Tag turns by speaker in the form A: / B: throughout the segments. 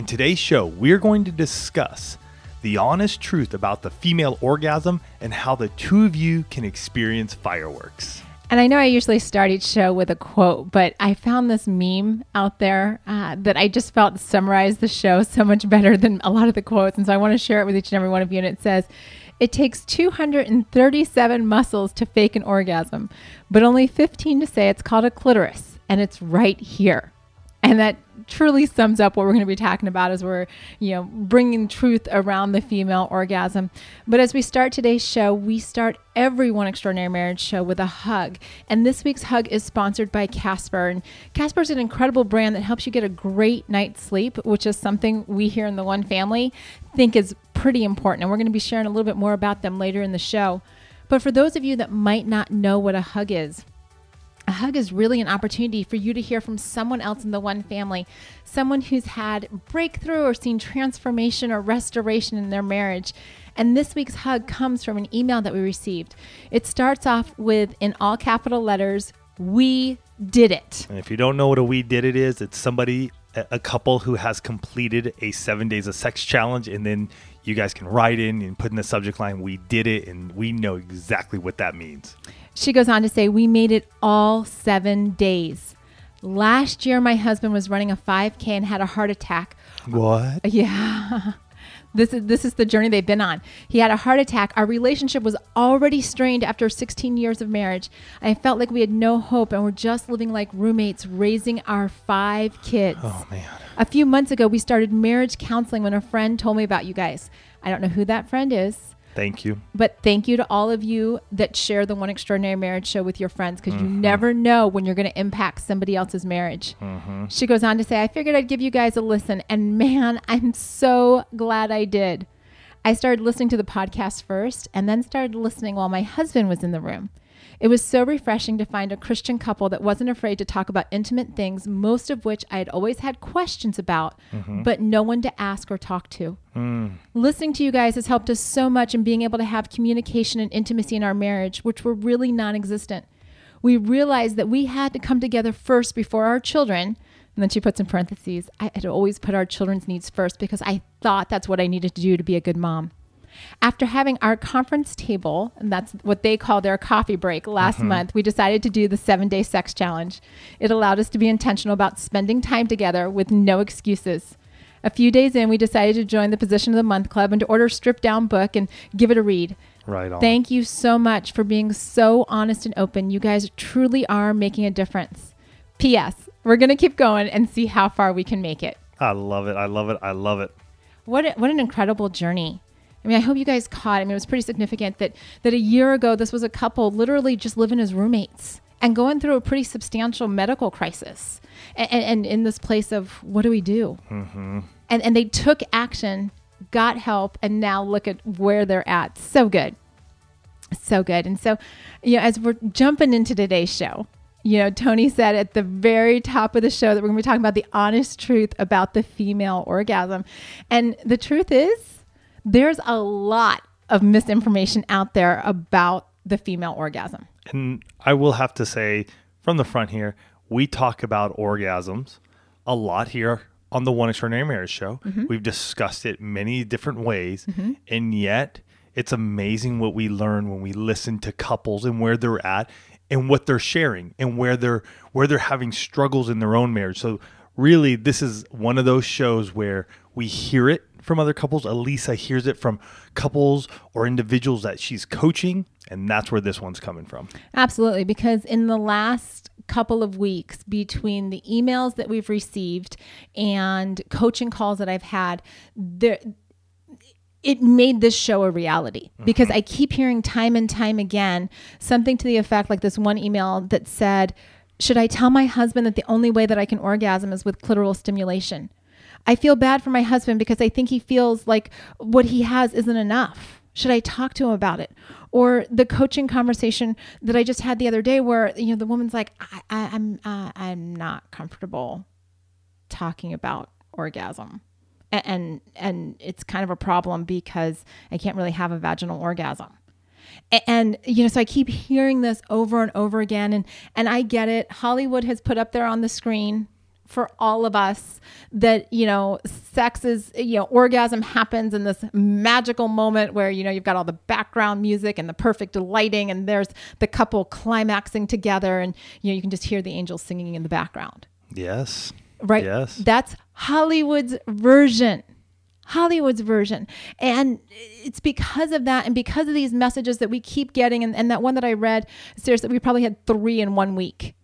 A: In today's show, we're going to discuss the honest truth about the female orgasm and how the two of you can experience fireworks.
B: And I know I usually start each show with a quote, but I found this meme out there uh, that I just felt summarized the show so much better than a lot of the quotes. And so I want to share it with each and every one of you. And it says, It takes 237 muscles to fake an orgasm, but only 15 to say it's called a clitoris, and it's right here. And that truly sums up what we're going to be talking about as we're, you know, bringing truth around the female orgasm. But as we start today's show, we start every One Extraordinary Marriage show with a hug. And this week's hug is sponsored by Casper. And Casper is an incredible brand that helps you get a great night's sleep, which is something we here in the One family think is pretty important. And we're going to be sharing a little bit more about them later in the show. But for those of you that might not know what a hug is, a hug is really an opportunity for you to hear from someone else in the one family, someone who's had breakthrough or seen transformation or restoration in their marriage. And this week's hug comes from an email that we received. It starts off with, in all capital letters, We did it.
A: And if you don't know what a we did it is, it's somebody, a couple who has completed a seven days of sex challenge, and then you guys can write in and put in the subject line, We did it, and we know exactly what that means.
B: She goes on to say, We made it all seven days. Last year, my husband was running a 5K and had a heart attack.
A: What?
B: Yeah. This is this is the journey they've been on. He had a heart attack. Our relationship was already strained after 16 years of marriage. I felt like we had no hope and we're just living like roommates raising our 5 kids.
A: Oh, man.
B: A few months ago, we started marriage counseling when a friend told me about you guys. I don't know who that friend is,
A: Thank you.
B: but thank you to all of you that share the One Extraordinary Marriage show with your friends because you mm-hmm. never know when you're going to impact somebody else's marriage. Mm-hmm. She goes on to say, I figured I'd give you guys a listen, and man, I'm so glad I did. I started listening to the podcast first and then started listening while my husband was in the room. It was so refreshing to find a Christian couple that wasn't afraid to talk about intimate things, most of which I had always had questions about, mm-hmm. but no one to ask or talk to. Mm. Listening to you guys has helped us so much in being able to have communication and intimacy in our marriage, which were really non existent. We realized that we had to come together first before our children. And then she puts in parentheses, I had always put our children's needs first because I thought that's what I needed to do to be a good mom. After having our conference table, and that's what they call their coffee break last mm-hmm. month, we decided to do the seven day sex challenge. It allowed us to be intentional about spending time together with no excuses. A few days in, we decided to join the Position of the Month Club and to order a stripped down book and give it a read.
A: Right on.
B: Thank you so much for being so honest and open. You guys truly are making a difference. P.S. We're going to keep going and see how far we can make it.
A: I love it. I love it. I love it.
B: What a, what an incredible journey. I mean, I hope you guys caught. I mean, it was pretty significant that that a year ago this was a couple literally just living as roommates and going through a pretty substantial medical crisis, and, and, and in this place of what do we do? Mm-hmm. And and they took action, got help, and now look at where they're at. So good, so good. And so, you know, as we're jumping into today's show, you know, Tony said at the very top of the show that we're going to be talking about the honest truth about the female orgasm. And the truth is, there's a lot of misinformation out there about the female orgasm.
A: And I will have to say from the front here, we talk about orgasms a lot here on the One Extraordinary Marriage Show. Mm-hmm. We've discussed it many different ways, mm-hmm. and yet it's amazing what we learn when we listen to couples and where they're at and what they're sharing and where they're where they're having struggles in their own marriage. So really this is one of those shows where we hear it from other couples. Alisa hears it from couples or individuals that she's coaching, and that's where this one's coming from.
B: Absolutely, because in the last couple of weeks, between the emails that we've received and coaching calls that I've had, there it made this show a reality mm-hmm. because I keep hearing time and time again something to the effect like this one email that said, Should I tell my husband that the only way that I can orgasm is with clitoral stimulation? I feel bad for my husband because I think he feels like what he has isn't enough. Should I talk to him about it? Or the coaching conversation that I just had the other day, where you know the woman's like, I, I, "I'm uh, I'm not comfortable talking about orgasm," and, and and it's kind of a problem because I can't really have a vaginal orgasm and you know so i keep hearing this over and over again and and i get it hollywood has put up there on the screen for all of us that you know sex is you know orgasm happens in this magical moment where you know you've got all the background music and the perfect lighting and there's the couple climaxing together and you know you can just hear the angels singing in the background.
A: Yes.
B: Right?
A: Yes.
B: That's hollywood's version. Hollywood's version. And it's because of that and because of these messages that we keep getting. And, and that one that I read, seriously, we probably had three in one week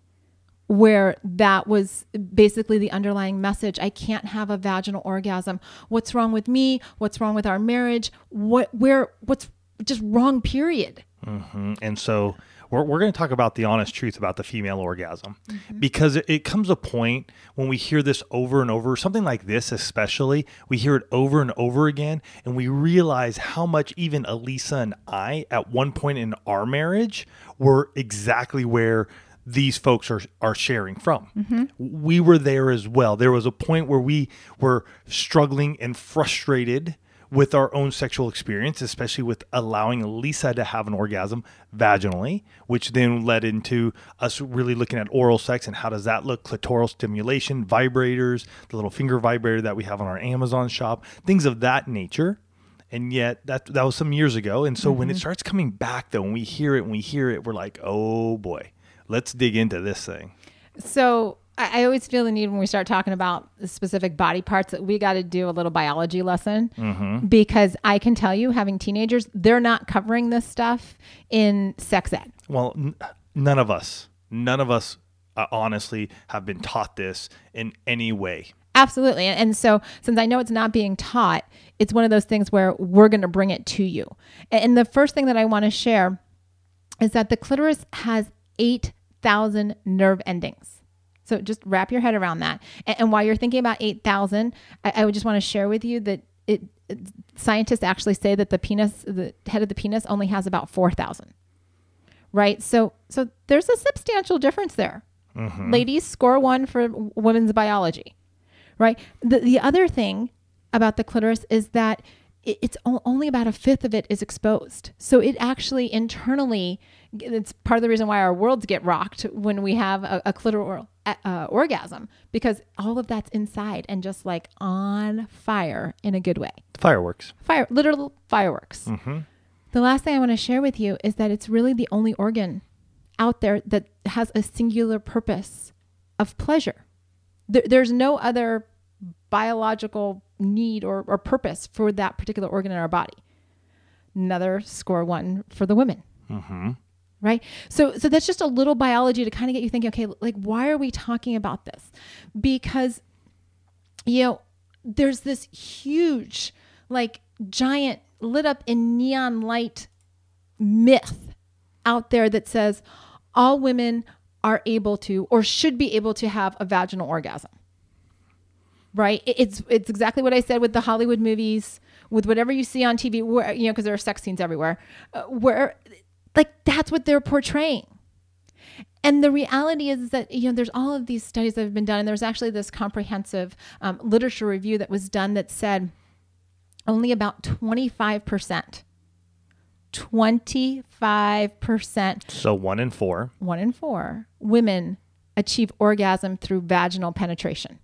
B: where that was basically the underlying message. I can't have a vaginal orgasm. What's wrong with me? What's wrong with our marriage? What, where, what's just wrong, period.
A: Mm-hmm. And so we're, we're going to talk about the honest truth about the female orgasm mm-hmm. because it, it, comes a point when we hear this over and over, something like this especially, we hear it over and over again, and we realize how much even Alisa and I, at one point in our marriage, were exactly where these folks are are sharing from. Mm-hmm. We were there as well. There was a point where we were struggling and frustrated with our own sexual experience, especially with allowing Lisa to have an orgasm vaginally, which then led into us really looking at oral sex and how does that look, clitoral stimulation, vibrators, the little finger vibrator that we have on our Amazon shop, things of that nature. And yet that that was some years ago. And so mm-hmm. when it mm-hmm. starts coming back though, when we hear it, when we hear it, we're like, oh boy, let's dig into this thing.
B: So I, I always feel the need when we start talking about specific body parts that we got to do a little biology lesson mm-hmm. because I can tell you, having teenagers, they're not covering this stuff in sex ed.
A: Well, n- none of us, none of us uh, honestly have been taught this in any way.
B: Absolutely. And, and, so, since I know it's not being taught, it's one of those things where we're going to bring it to you. And the first thing that I want to share is that the clitoris has 8,000 nerve endings. So just wrap your head around that. And, and while you're thinking about 8,000, I, I would just want to share with you that it, it, scientists actually say that the penis, the head of the penis only has about 4,000. Right? So so there's a substantial difference there. Mm-hmm. Ladies score 1 for women's biology. Right? The the other thing about the clitoris is that it's only about a fifth of it is exposed. So it actually internally, it's part of the reason why our worlds get rocked when we have a, a clitoral uh, orgasm because all of that's inside and just like on fire in a good way.
A: Fireworks.
B: Fire, literal fireworks. Mm-hmm. The last thing I want to share with you is that it's really the only organ out there that has a singular purpose of pleasure. There, there's no other biological need or, or purpose for that particular organ in our body. Another score one for the women. Mm-hmm. Right. So, so that's just a little biology to kind of get you thinking, okay, like, why are we talking about this? Because, you know, there's this huge, like, giant lit up in neon light myth out there that says all women are able to or should be able to have a vaginal orgasm right? It's it's exactly what I said with the Hollywood movies, with whatever you see on TV, where you know, because there are sex scenes everywhere, uh, where like that's what they're portraying. And the reality is that you know there's all of these studies that have been done, and there's actually this comprehensive um, literature review that was done that said only about 25 percent 25%.
A: So one in four.
B: One in four women achieve orgasm through vaginal penetration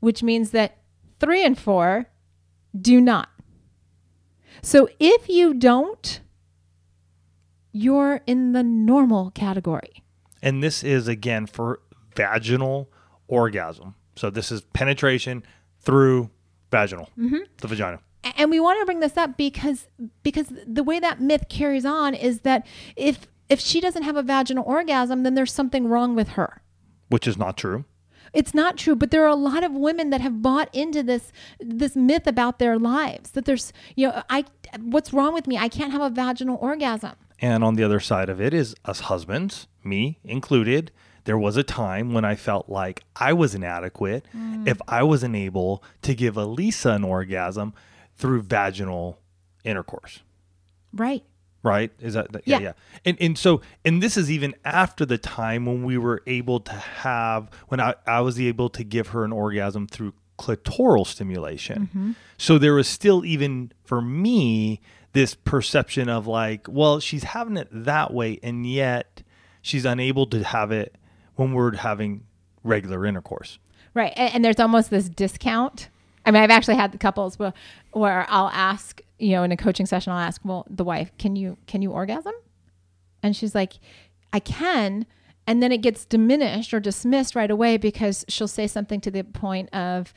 B: which means that three and four do not. So if you don't, you're in the normal category.
A: And this is again for vaginal orgasm. So this is penetration through vaginal, mm-hmm. the vagina.
B: And we want to bring this up because because the way that myth carries on is that if if she doesn't have a vaginal orgasm, then there's something wrong with her.
A: Which is not true.
B: It's not true, but there are a lot of women that have bought into this this myth about their lives that there's, you know, I what's wrong with me? I can't have a vaginal orgasm.
A: And on the other side of it is us husbands, me included, there was a time when I felt like I was inadequate mm. if I wasn't able to give Alisa an orgasm through vaginal intercourse.
B: Right.
A: Right? Is that yeah,
B: Yeah.
A: yeah. And and so and this is even after the time when we were able to have when I, I was able to give her an orgasm through clitoral stimulation. Mm-hmm. So there was still even for me this perception of like, well, she's having it that way and yet she's unable to have it when we're having regular intercourse.
B: Right. And, and there's almost this discount. I mean, I've actually had the couples where, where I'll ask, you know, in a coaching session, I'll ask, well, the wife, can you, can you orgasm? And she's like, I can. And then it gets diminished or dismissed right away because she'll say something to the point of,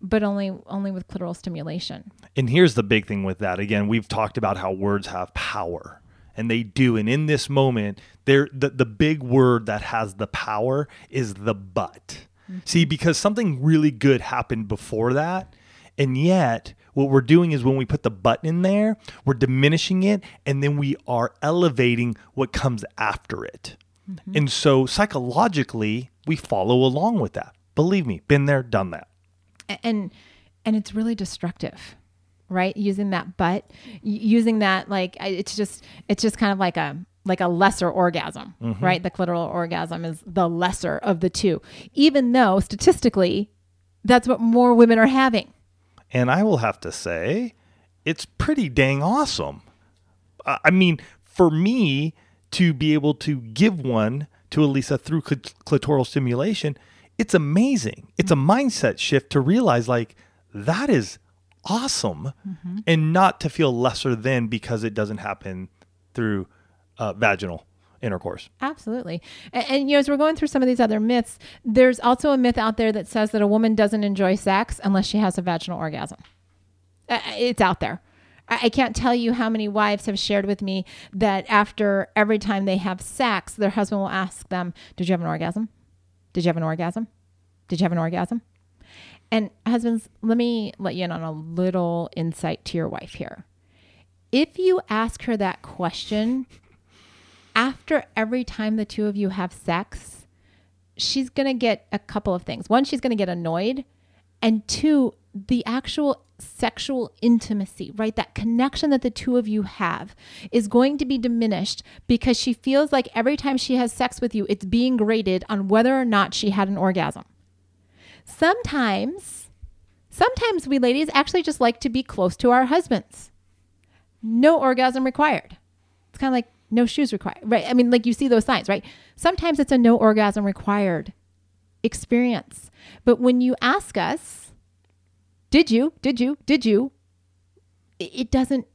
B: but only, only with clitoral stimulation.
A: And here's the big thing with that. Again, we've talked about how words have power, and they do. And in this moment, there the, the big word that has the power is the but. Mm-hmm. See, because something really good happened before that, and yet what we're doing is when we put the button in there, we're diminishing it, and then we are elevating what comes after it. Mm-hmm. And so psychologically, we follow along with that. Believe me, been there, done that.
B: And and it's really destructive right? Using that but using that like it's just it's just kind of like a like a lesser orgasm mm-hmm. right? The clitoral orgasm is the lesser of the two even though statistically that's what more women are having.
A: And I will have to say, it's pretty dang awesome. I mean, for me to be able to give one to Alisa through clit- clitoral stimulation, it's amazing. It's a mindset shift to realize like that is awesome and not to feel lesser than because it doesn't happen through uh, vaginal intercourse.
B: Absolutely. And, and, you know, as we're going through some of these other myths, there's also a myth out there that says that a woman doesn't enjoy sex unless she has a vaginal orgasm. Uh, it's out there. I, I can't tell you how many wives have shared with me that after every time they have sex, their husband will ask them, Did you have an orgasm? Did you have an orgasm? Did you have an orgasm? And husbands, let me let you in on a little insight to your wife here. If you ask her that question after every time the two of you have sex, she's going to get a couple of things. One, she's going to get annoyed. And two, the actual sexual intimacy, right? That connection that the two of you have is going to be diminished because she feels like every time she has sex with you, it's being graded on whether or not she had an orgasm. Sometimes, sometimes we ladies actually just like to be close to our husbands. No orgasm required. It's kind of like no shoes required, right? I mean, like you see those signs, right? Sometimes it's a no orgasm required experience. But when you ask us, did you, did you, did you, it, doesn't,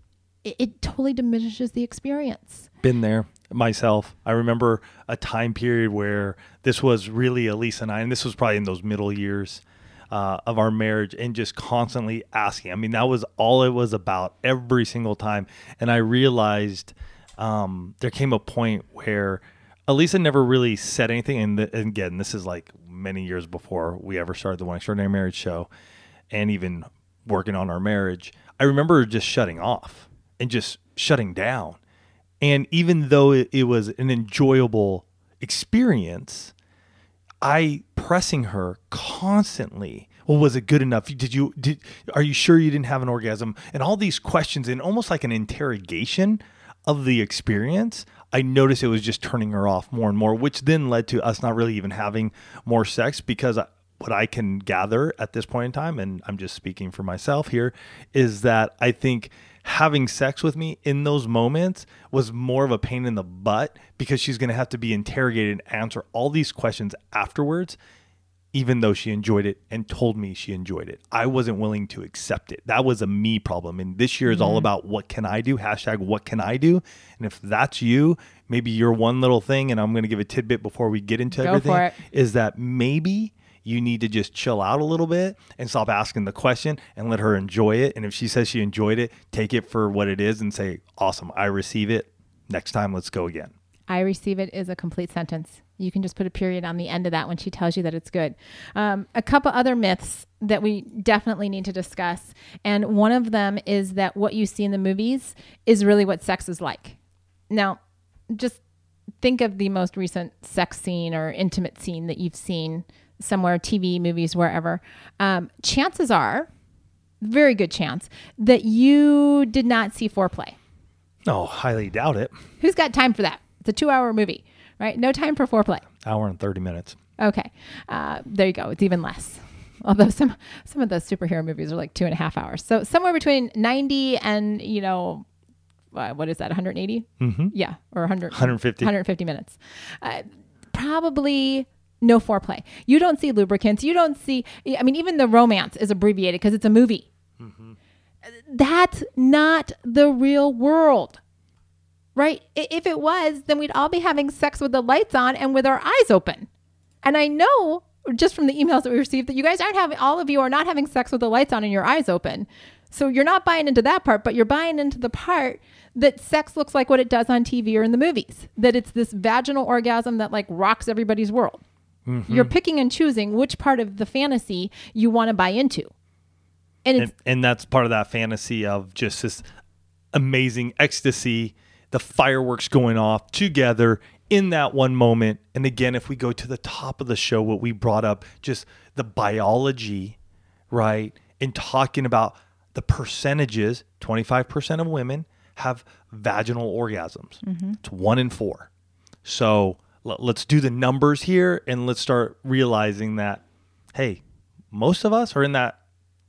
B: it, it totally diminishes the experience.
A: been there myself. I remember a time period where this was really Elise and I, and this was probably in those middle years uh, of our marriage, and just constantly asking. I mean, that was all it was about every single time. And I realized um, there came a point where Alisa never really said anything. And, th- and again, this is like many years before we ever started the One Extraordinary Marriage show, and even working on our marriage. I remember just shutting off and just shutting down. And even though it, it was an enjoyable experience, I pressing her constantly. Well, was it good enough? Did you did are you sure you didn't have an orgasm? And all these questions and almost like an interrogation of the experience. I noticed it was just turning her off more and more, which then led to us not really even having more sex because I, what I can gather at this point in time, and I'm just speaking for myself here, is that I think having sex with me in those moments was more of a pain in the butt because she's going to have to be interrogated and answer all these questions afterwards even though she enjoyed it and told me she enjoyed it. I wasn't willing to accept it. That was a me problem. And this year is all mm-hmm. about what can I do? Hashtag what can I do? And if that's you, maybe your one little thing, and I'm going to give a tidbit before we get into
B: Go
A: everything,
B: for it.
A: is that maybe you need to just chill out a little bit and stop asking the question and let her enjoy it. And if she says she enjoyed it, take it for what it is and say, awesome, I receive it. Next time, let's go again.
B: I receive it is a complete sentence. You can just put a period on the end of that when she tells you that it's good. Um, a couple other myths that we definitely need to discuss. And one of them is that what you see in the movies is really what sex is like. Now, just think of the most recent sex scene or intimate scene that you've seen somewhere, TV, movies, wherever. Um, chances are, very good chance, that you did not see foreplay.
A: Oh, highly doubt it.
B: Who's got time for that? It's a two hour movie, right? No time for foreplay.
A: Hour and 30 minutes.
B: Okay. Uh, there you go. It's even less. Although some some of those superhero movies are like two and a half hours. So somewhere between 90 and, you know, uh, what is that, 180?
A: Mm-hmm.
B: Yeah. Or 100,
A: 150.
B: 150 minutes. Uh, probably no foreplay. You don't see lubricants. You don't see, I mean, even the romance is abbreviated because it's a movie. That's not the real world, right? If it was, then we'd all be having sex with the lights on and with our eyes open. And I know just from the emails that we received that you guys aren't having, all of you are not having sex with the lights on and your eyes open. So you're not buying into that part, but you're buying into the part that sex looks like what it does on TV or in the movies, that it's this vaginal orgasm that like rocks everybody's world. Mm-hmm. You're picking and choosing which part of the fantasy you want to buy into. And it's
A: And, and that's part of that fantasy of just this amazing ecstasy, the fireworks going off together in that one moment. And again, if we go to the top of the show, what we brought up, just the biology, right? And talking about the percentages 25% of women have vaginal orgasms, mm-hmm. it's one in four. So let's do the numbers here and let's start realizing that, hey, most of us are in that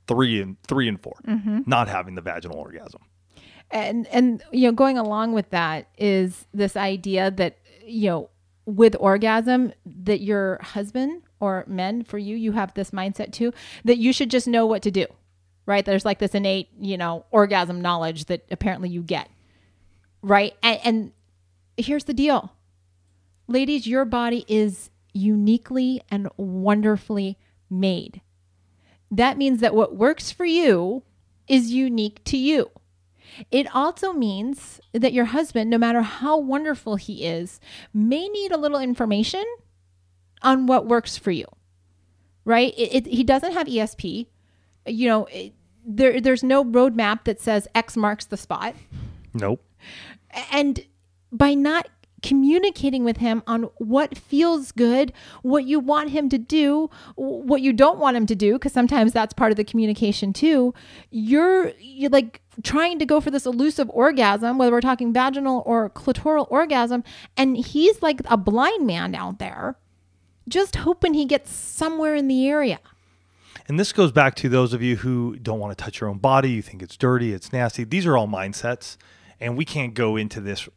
A: three and three and 4 mm-hmm. not having the vaginal orgasm.
B: And and you know going along with that is this idea that you know with orgasm that your husband or men for you you have this mindset too that you should just know what to do right? There's like this innate you know orgasm knowledge that apparently you get right? And, and here's the deal. Ladies your body is uniquely and wonderfully made. That means that what works for you is unique to you it also means that your husband, no matter how wonderful he is, may need a little information on what works for you. Right? It, it, he doesn't have ESP. You know, it, there, there's no roadmap that says X marks the spot.
A: Nope.
B: And by not communicating with him on what feels good, what you want him to do, what you don't want him to do, because sometimes that's part of the communication too. You're you're like trying to go for this elusive orgasm, whether we're talking vaginal or clitoral orgasm, and he's like a blind man out there, just hoping he gets somewhere in the area.
A: And this goes back to those of you who don't want to touch your own body, you think it's dirty, it's nasty. These are all mindsets, and we can't go into this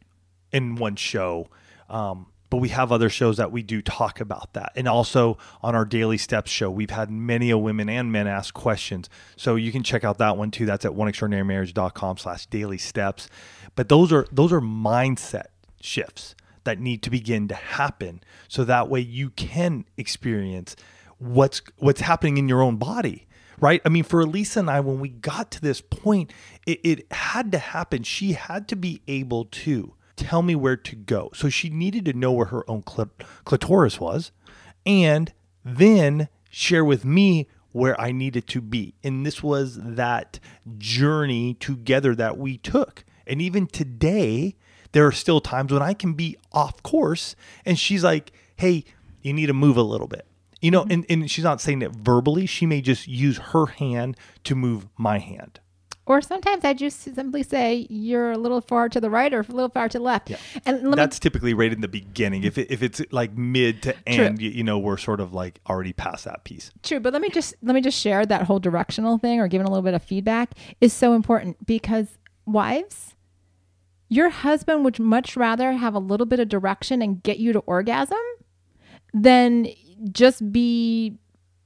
A: in one show. Um, but we have other shows that we do talk about that. And also on our Daily Steps show, we've had many a women and men ask questions. So you can check out that one too. That's at oneextraordinarymarriage.com slash daily steps. But those are those are mindset shifts that need to begin to happen so that way you can experience what's what's happening in your own body right i mean for alisa and i when we got to this point it, it had to happen she had to be able to tell me where to go so she needed to know where her own clit- clitoris was and then share with me where i needed to be and this was that journey together that we took and even today there are still times when I can be off course and she's like, hey, you need to move a little bit. You know, and, and she's not saying it verbally. She may just use her hand to move my hand.
B: Or sometimes I just simply say, you're a little far to the right or a little far to the left. And let me
A: That's typically right in the beginning. If, it, if it's like mid to end, you, you know, we're sort of like already past that piece.
B: True, but let me just let me just share that whole directional thing or giving a little bit of feedback is so important because wives, your husband would much rather have a little bit of direction and get you to orgasm than just be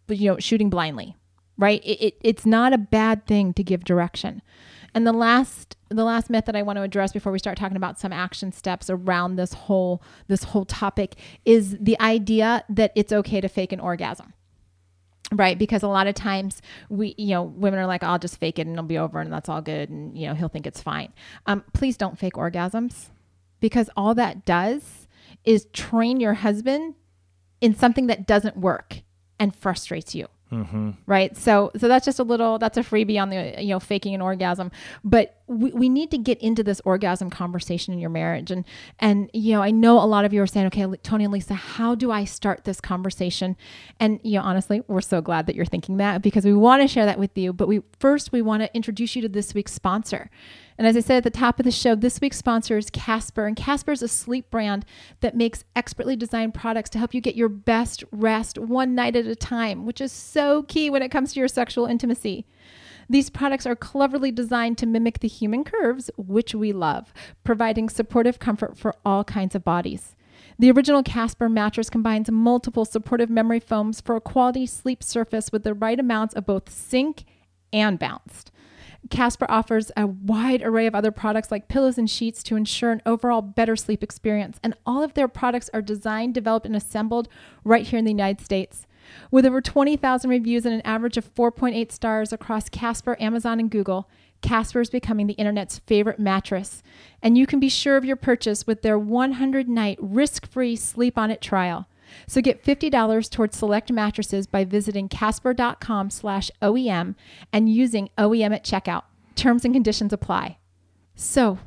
B: you know shooting blindly, right? It, it, it's not a bad thing to give direction. And the last the last myth that I want to address before we start talking about some action steps around this whole this whole topic is the idea that it's okay to fake an orgasm right because a lot of times we you know women are like i'll just fake it and it'll be over and that's all good and you know he'll think it's fine um, please don't fake orgasms because all that does is train your husband in something that doesn't work and frustrates you Mm-hmm. Right. So so that's just a little that's a freebie on the you know faking an orgasm. But we, we need to get into this orgasm conversation in your marriage. And and you know, I know a lot of you are saying, okay, Tony and Lisa, how do I start this conversation? And you know, honestly, we're so glad that you're thinking that because we want to share that with you. But we first we want to introduce you to this week's sponsor. And as I said at the top of the show, this week's sponsor is Casper. And Casper is a sleep brand that makes expertly designed products to help you get your best rest one night at a time, which is so key when it comes to your sexual intimacy. These products are cleverly designed to mimic the human curves, which we love, providing supportive comfort for all kinds of bodies. The original Casper mattress combines multiple supportive memory foams for a quality sleep surface with the right amounts of both sink and bounced. Casper offers a wide array of other products like pillows and sheets to ensure an overall better sleep experience. And all of their products are designed, developed, and assembled right here in the United States. With over 20,000 reviews and an average of 4.8 stars across Casper, Amazon, and Google, Casper is becoming the internet's favorite mattress. And you can be sure of your purchase with their 100 night risk free sleep on it trial. So get $50 towards select mattresses by visiting casper.com slash OEM and using OEM at checkout. Terms and conditions apply. So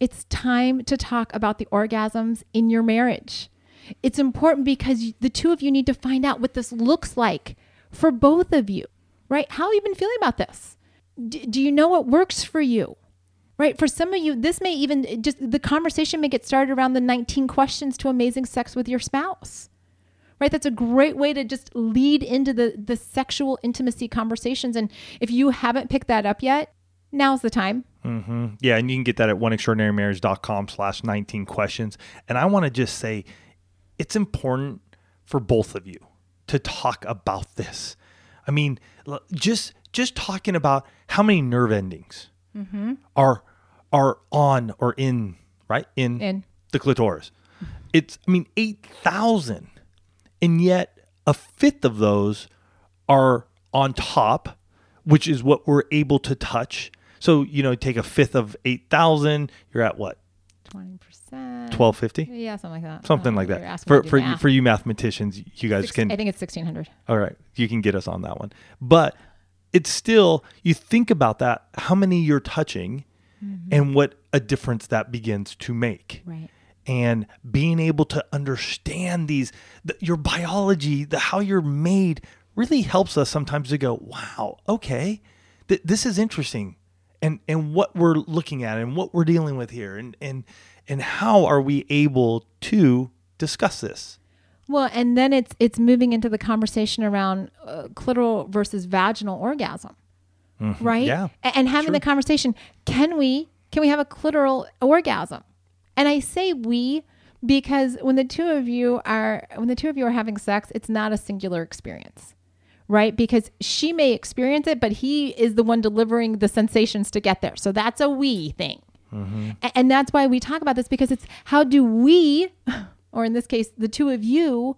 B: it's time to talk about the orgasms in your marriage. It's important because the two of you need to find out what this looks like for both of you, right? How have you been feeling about this? D- do you know what works for you? Right. For some of you, this may even just the conversation may get started around the 19 questions to amazing sex with your spouse right that's a great way to just lead into the the sexual intimacy conversations and if you haven't picked that up yet now's the time
A: Mm-hmm. Yeah, and you can get that at oneextraordinarymarriage.com slash 19 questions. And I want to just say it's important for both of you to talk about this. I mean, just just talking about how many nerve endings are are on or in right in,
B: In.
A: the clitoris. It's I mean 8,000 and yet a fifth of those are on top, which is what we're able to touch. So, you know, take a fifth of 8,000, you're at what?
B: 20%
A: 1250?
B: yeah something like that
A: Something like that. For
B: me to do
A: for you, for you mathematicians, you guys
B: Six-
A: can
B: i think it's 1600
A: All right, you can get us on that one. But it's still you think about that how many you're touching mm-hmm. and what a difference that begins to make
B: right
A: and being able to understand these the, your biology the how you're made really helps us sometimes to go wow okay th- this is interesting. And and what we're looking at and what we're dealing with here and and and how are we able to discuss this?
B: Well and then it's it's moving into the conversation around uh, clitoral versus vaginal orgasm right?
A: Yeah,
B: A- and having the conversation can we can we have a clitoral orgasm and i say we because when the two of you are when the two of you are having sex it's not a singular experience right? Because she may experience it but he is the one delivering the sensations to get there. So that's a we thing. Mm-hmm. A- and that's why we talk about this because it's how do we or in this case the two of you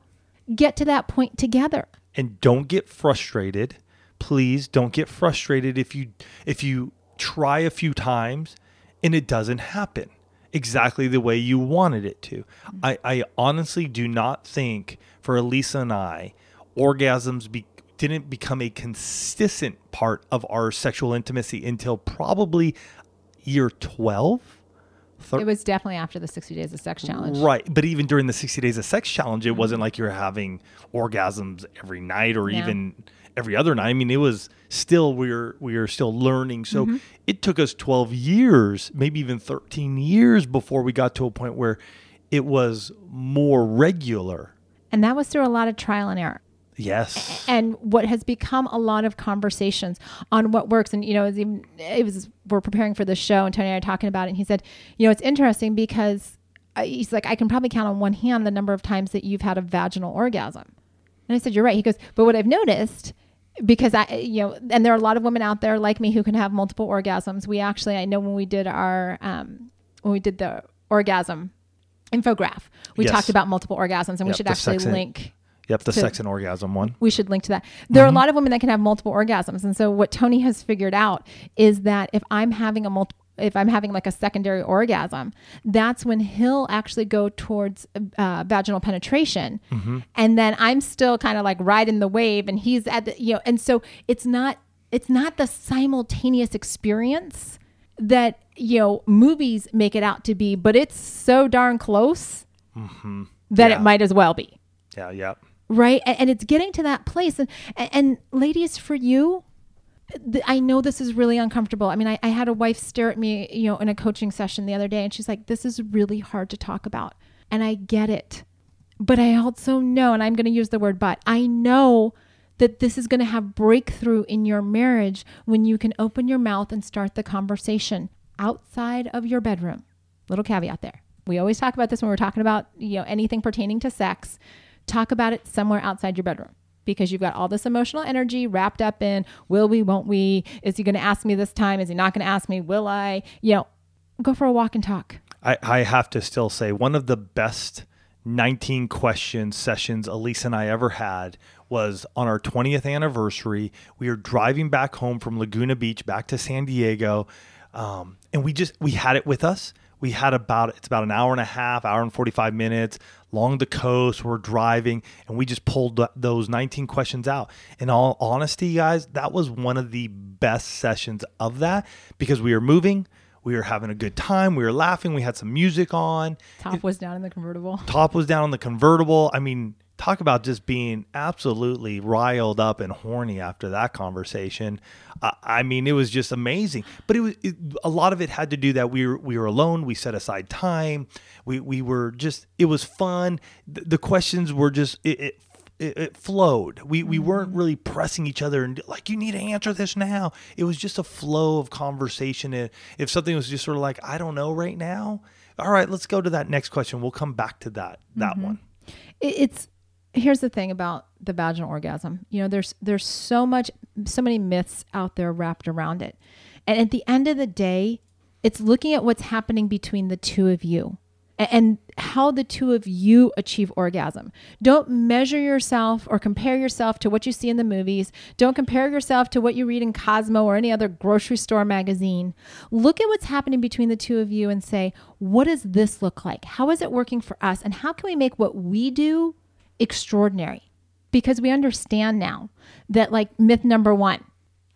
B: get to that point together?
A: And don't get frustrated. Please don't get frustrated if you if you try a few times and it doesn't happen exactly the way you wanted it to mm-hmm. i i honestly do not think for alisa and i orgasms be, didn't become a consistent part of our sexual intimacy until probably year 12 Thir-
B: it was definitely after the 60 days of sex challenge
A: Right. But even during the 60 days of sex challenge, it mm-hmm. wasn't like you were having orgasms every night or
B: Yeah.
A: even every other night. I mean, it was still we were we were still learning. So
B: Mm-hmm.
A: it took us 12 years, maybe even 13 years before we got to a point where it was more regular.
B: and that was through a lot of trial and error
A: Yes.
B: and what has become a lot of conversations on what works. And you know, it was, even, it was we're preparing for the show, and Tony and I are talking about it. And he said, you know, it's interesting because uh, he's like, I can probably count on one hand the number of times that you've had a vaginal orgasm. And I said, you're right. He goes, but what I've noticed. Because I, you know, and there are a lot of women out there like me who can have multiple orgasms. We actually, I know when we did our, um, when we did the orgasm infograph, we
A: Yes.
B: talked about multiple orgasms, and we should actually link
A: Yep. The
B: to-
A: sex and orgasm one.
B: we should link to that. There are a lot of women that can have multiple orgasms, and so what Tony has figured out is that if I'm having a multiple if I'm having like a secondary orgasm, that's when he'll actually go towards uh, vaginal penetration. And then I'm still kind of like riding the wave and he's at the, you know, and so it's not, it's not the simultaneous experience that, you know, movies make it out to be, but it's so darn close that
A: Yeah.
B: it might as well be
A: Yeah, yeah.
B: right and, and it's getting to that place and, and and ladies for you i know this is really uncomfortable. I mean I, I had a wife stare at me you know in a coaching session the other day and she's like this is really hard to talk about. And i get it. But i also know and i'm going to use the word but i know that this is going to have breakthrough in your marriage when you can open your mouth and start the conversation outside of your bedroom. Little caveat there. We always talk about this when we're talking about you know anything pertaining to sex. Talk about it somewhere outside your bedroom because you've got all this emotional energy wrapped up in will we won't we is he going to ask me this time is he not going to ask me will i you know go for a walk and talk
A: I, I have to still say one of the best 19 question sessions Elise and I ever had was on our 20th anniversary. We were driving back home from Laguna Beach back to San Diego. Um, and we just, we had it with us. We had about, it's about an hour and a half, hour and 45 minutes along the coast. We're driving and we just pulled those 19 questions out. In all honesty, guys, that was one of the best sessions of that because we were moving. We were having a good time. We were laughing. We had some music on.
B: top was down in the convertible
A: Top was down on the convertible. I mean, talk about just being absolutely riled up and horny after that conversation. I, I mean, it was just amazing. But it was it, a lot of it had to do that we were we were alone. We set aside time. We we were just. It was fun. The, the questions were just it. it it, flowed. We we mm-hmm. weren't really pressing each other and like you need to answer this now. It was just a flow of conversation. If if something was just sort of like I don't know right now, all right, let's go to that next question. We'll come back to that that mm-hmm.
B: one. it's here's the thing about the vaginal orgasm you know there's there's so much so many myths out there wrapped around it and at the end of the day it's looking at what's happening between the two of you and how the two of you achieve orgasm. Don't measure yourself or compare yourself to what you see in the movies. Don't compare yourself to what you read in Cosmo or any other grocery store magazine. Look at what's happening between the two of you and say, what does this look like? How is it working for us? And how can we make what we do extraordinary? Because we understand now that, like, myth number one,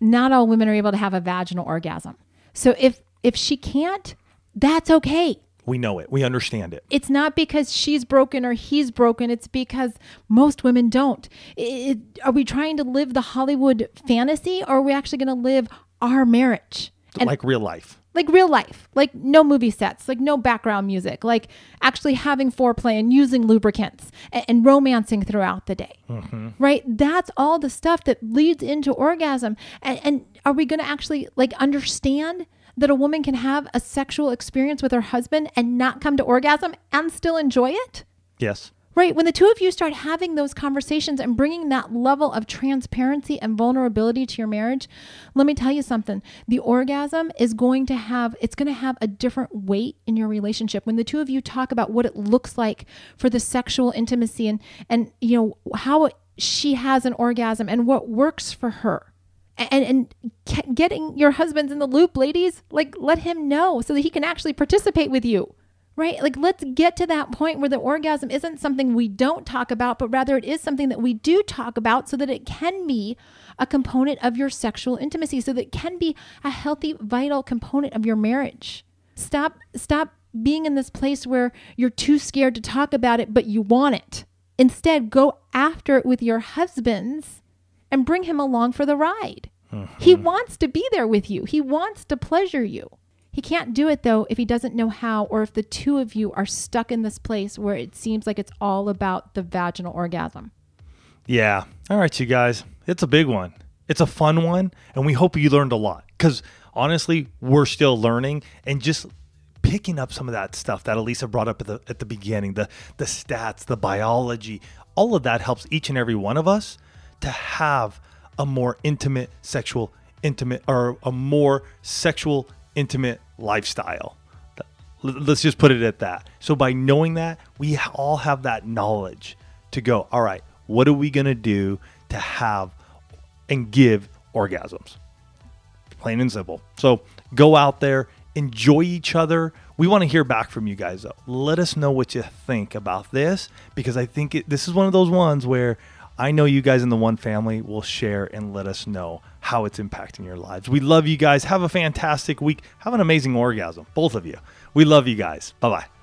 B: not all women are able to have a vaginal orgasm. So if if she can't, that's okay
A: We know it. We understand it.
B: it's not because she's broken or he's broken. It's because most women don't. It, are we trying to live the Hollywood fantasy or are we actually going to live our marriage? And
A: like real life.
B: Like real life, like no movie sets, like no background music, like actually having foreplay and using lubricants and, and romancing throughout the day. Mm-hmm. Right? That's all the stuff that leads into orgasm. And, and are we going to actually like understand that a woman can have a sexual experience with her husband and not come to orgasm and still enjoy it?
A: Yes.
B: Right. When the two of you start having those conversations and bringing that level of transparency and vulnerability to your marriage, let me tell you something. The orgasm is going to have, it's going to have a different weight in your relationship. When the two of you talk about what it looks like for the sexual intimacy and, and, you know, how she has an orgasm and what works for her and and getting your husbands in the loop ladies like let him know so that he can actually participate with you right like let's get to that point where the orgasm isn't something we don't talk about but rather it is something that we do talk about so that it can be a component of your sexual intimacy so that it can be a healthy vital component of your marriage stop stop being in this place where you're too scared to talk about it but you want it instead go after it with your husbands and bring him along for the ride. He mm-hmm. wants to be there with you. He wants to pleasure you. He can't do it though if he doesn't know how or if the two of you are stuck in this place where it seems like it's all about the vaginal orgasm.
A: Yeah. All right, you guys. It's a big one. It's a fun one, and we hope you learned a lot. Because honestly, we're still learning and just picking up some of that stuff that Alisa brought up at the at the beginning, the the stats, the biology, all of that helps each and every one of us to have a more intimate sexual intimate or a more sexual intimate lifestyle. Let's just put it at that. So by knowing that, we all have that knowledge to go, all right, what are we going to do to have and give orgasms? Plain and simple. So go out there, enjoy each other. We want to hear back from you guys, though. Let us know what you think about this because I think it, this is one of those ones where I know you guys in the One family will share and let us know how it's impacting your lives. We love you guys. Have a fantastic week. Have an amazing orgasm, both of you. We love you guys. Bye bye.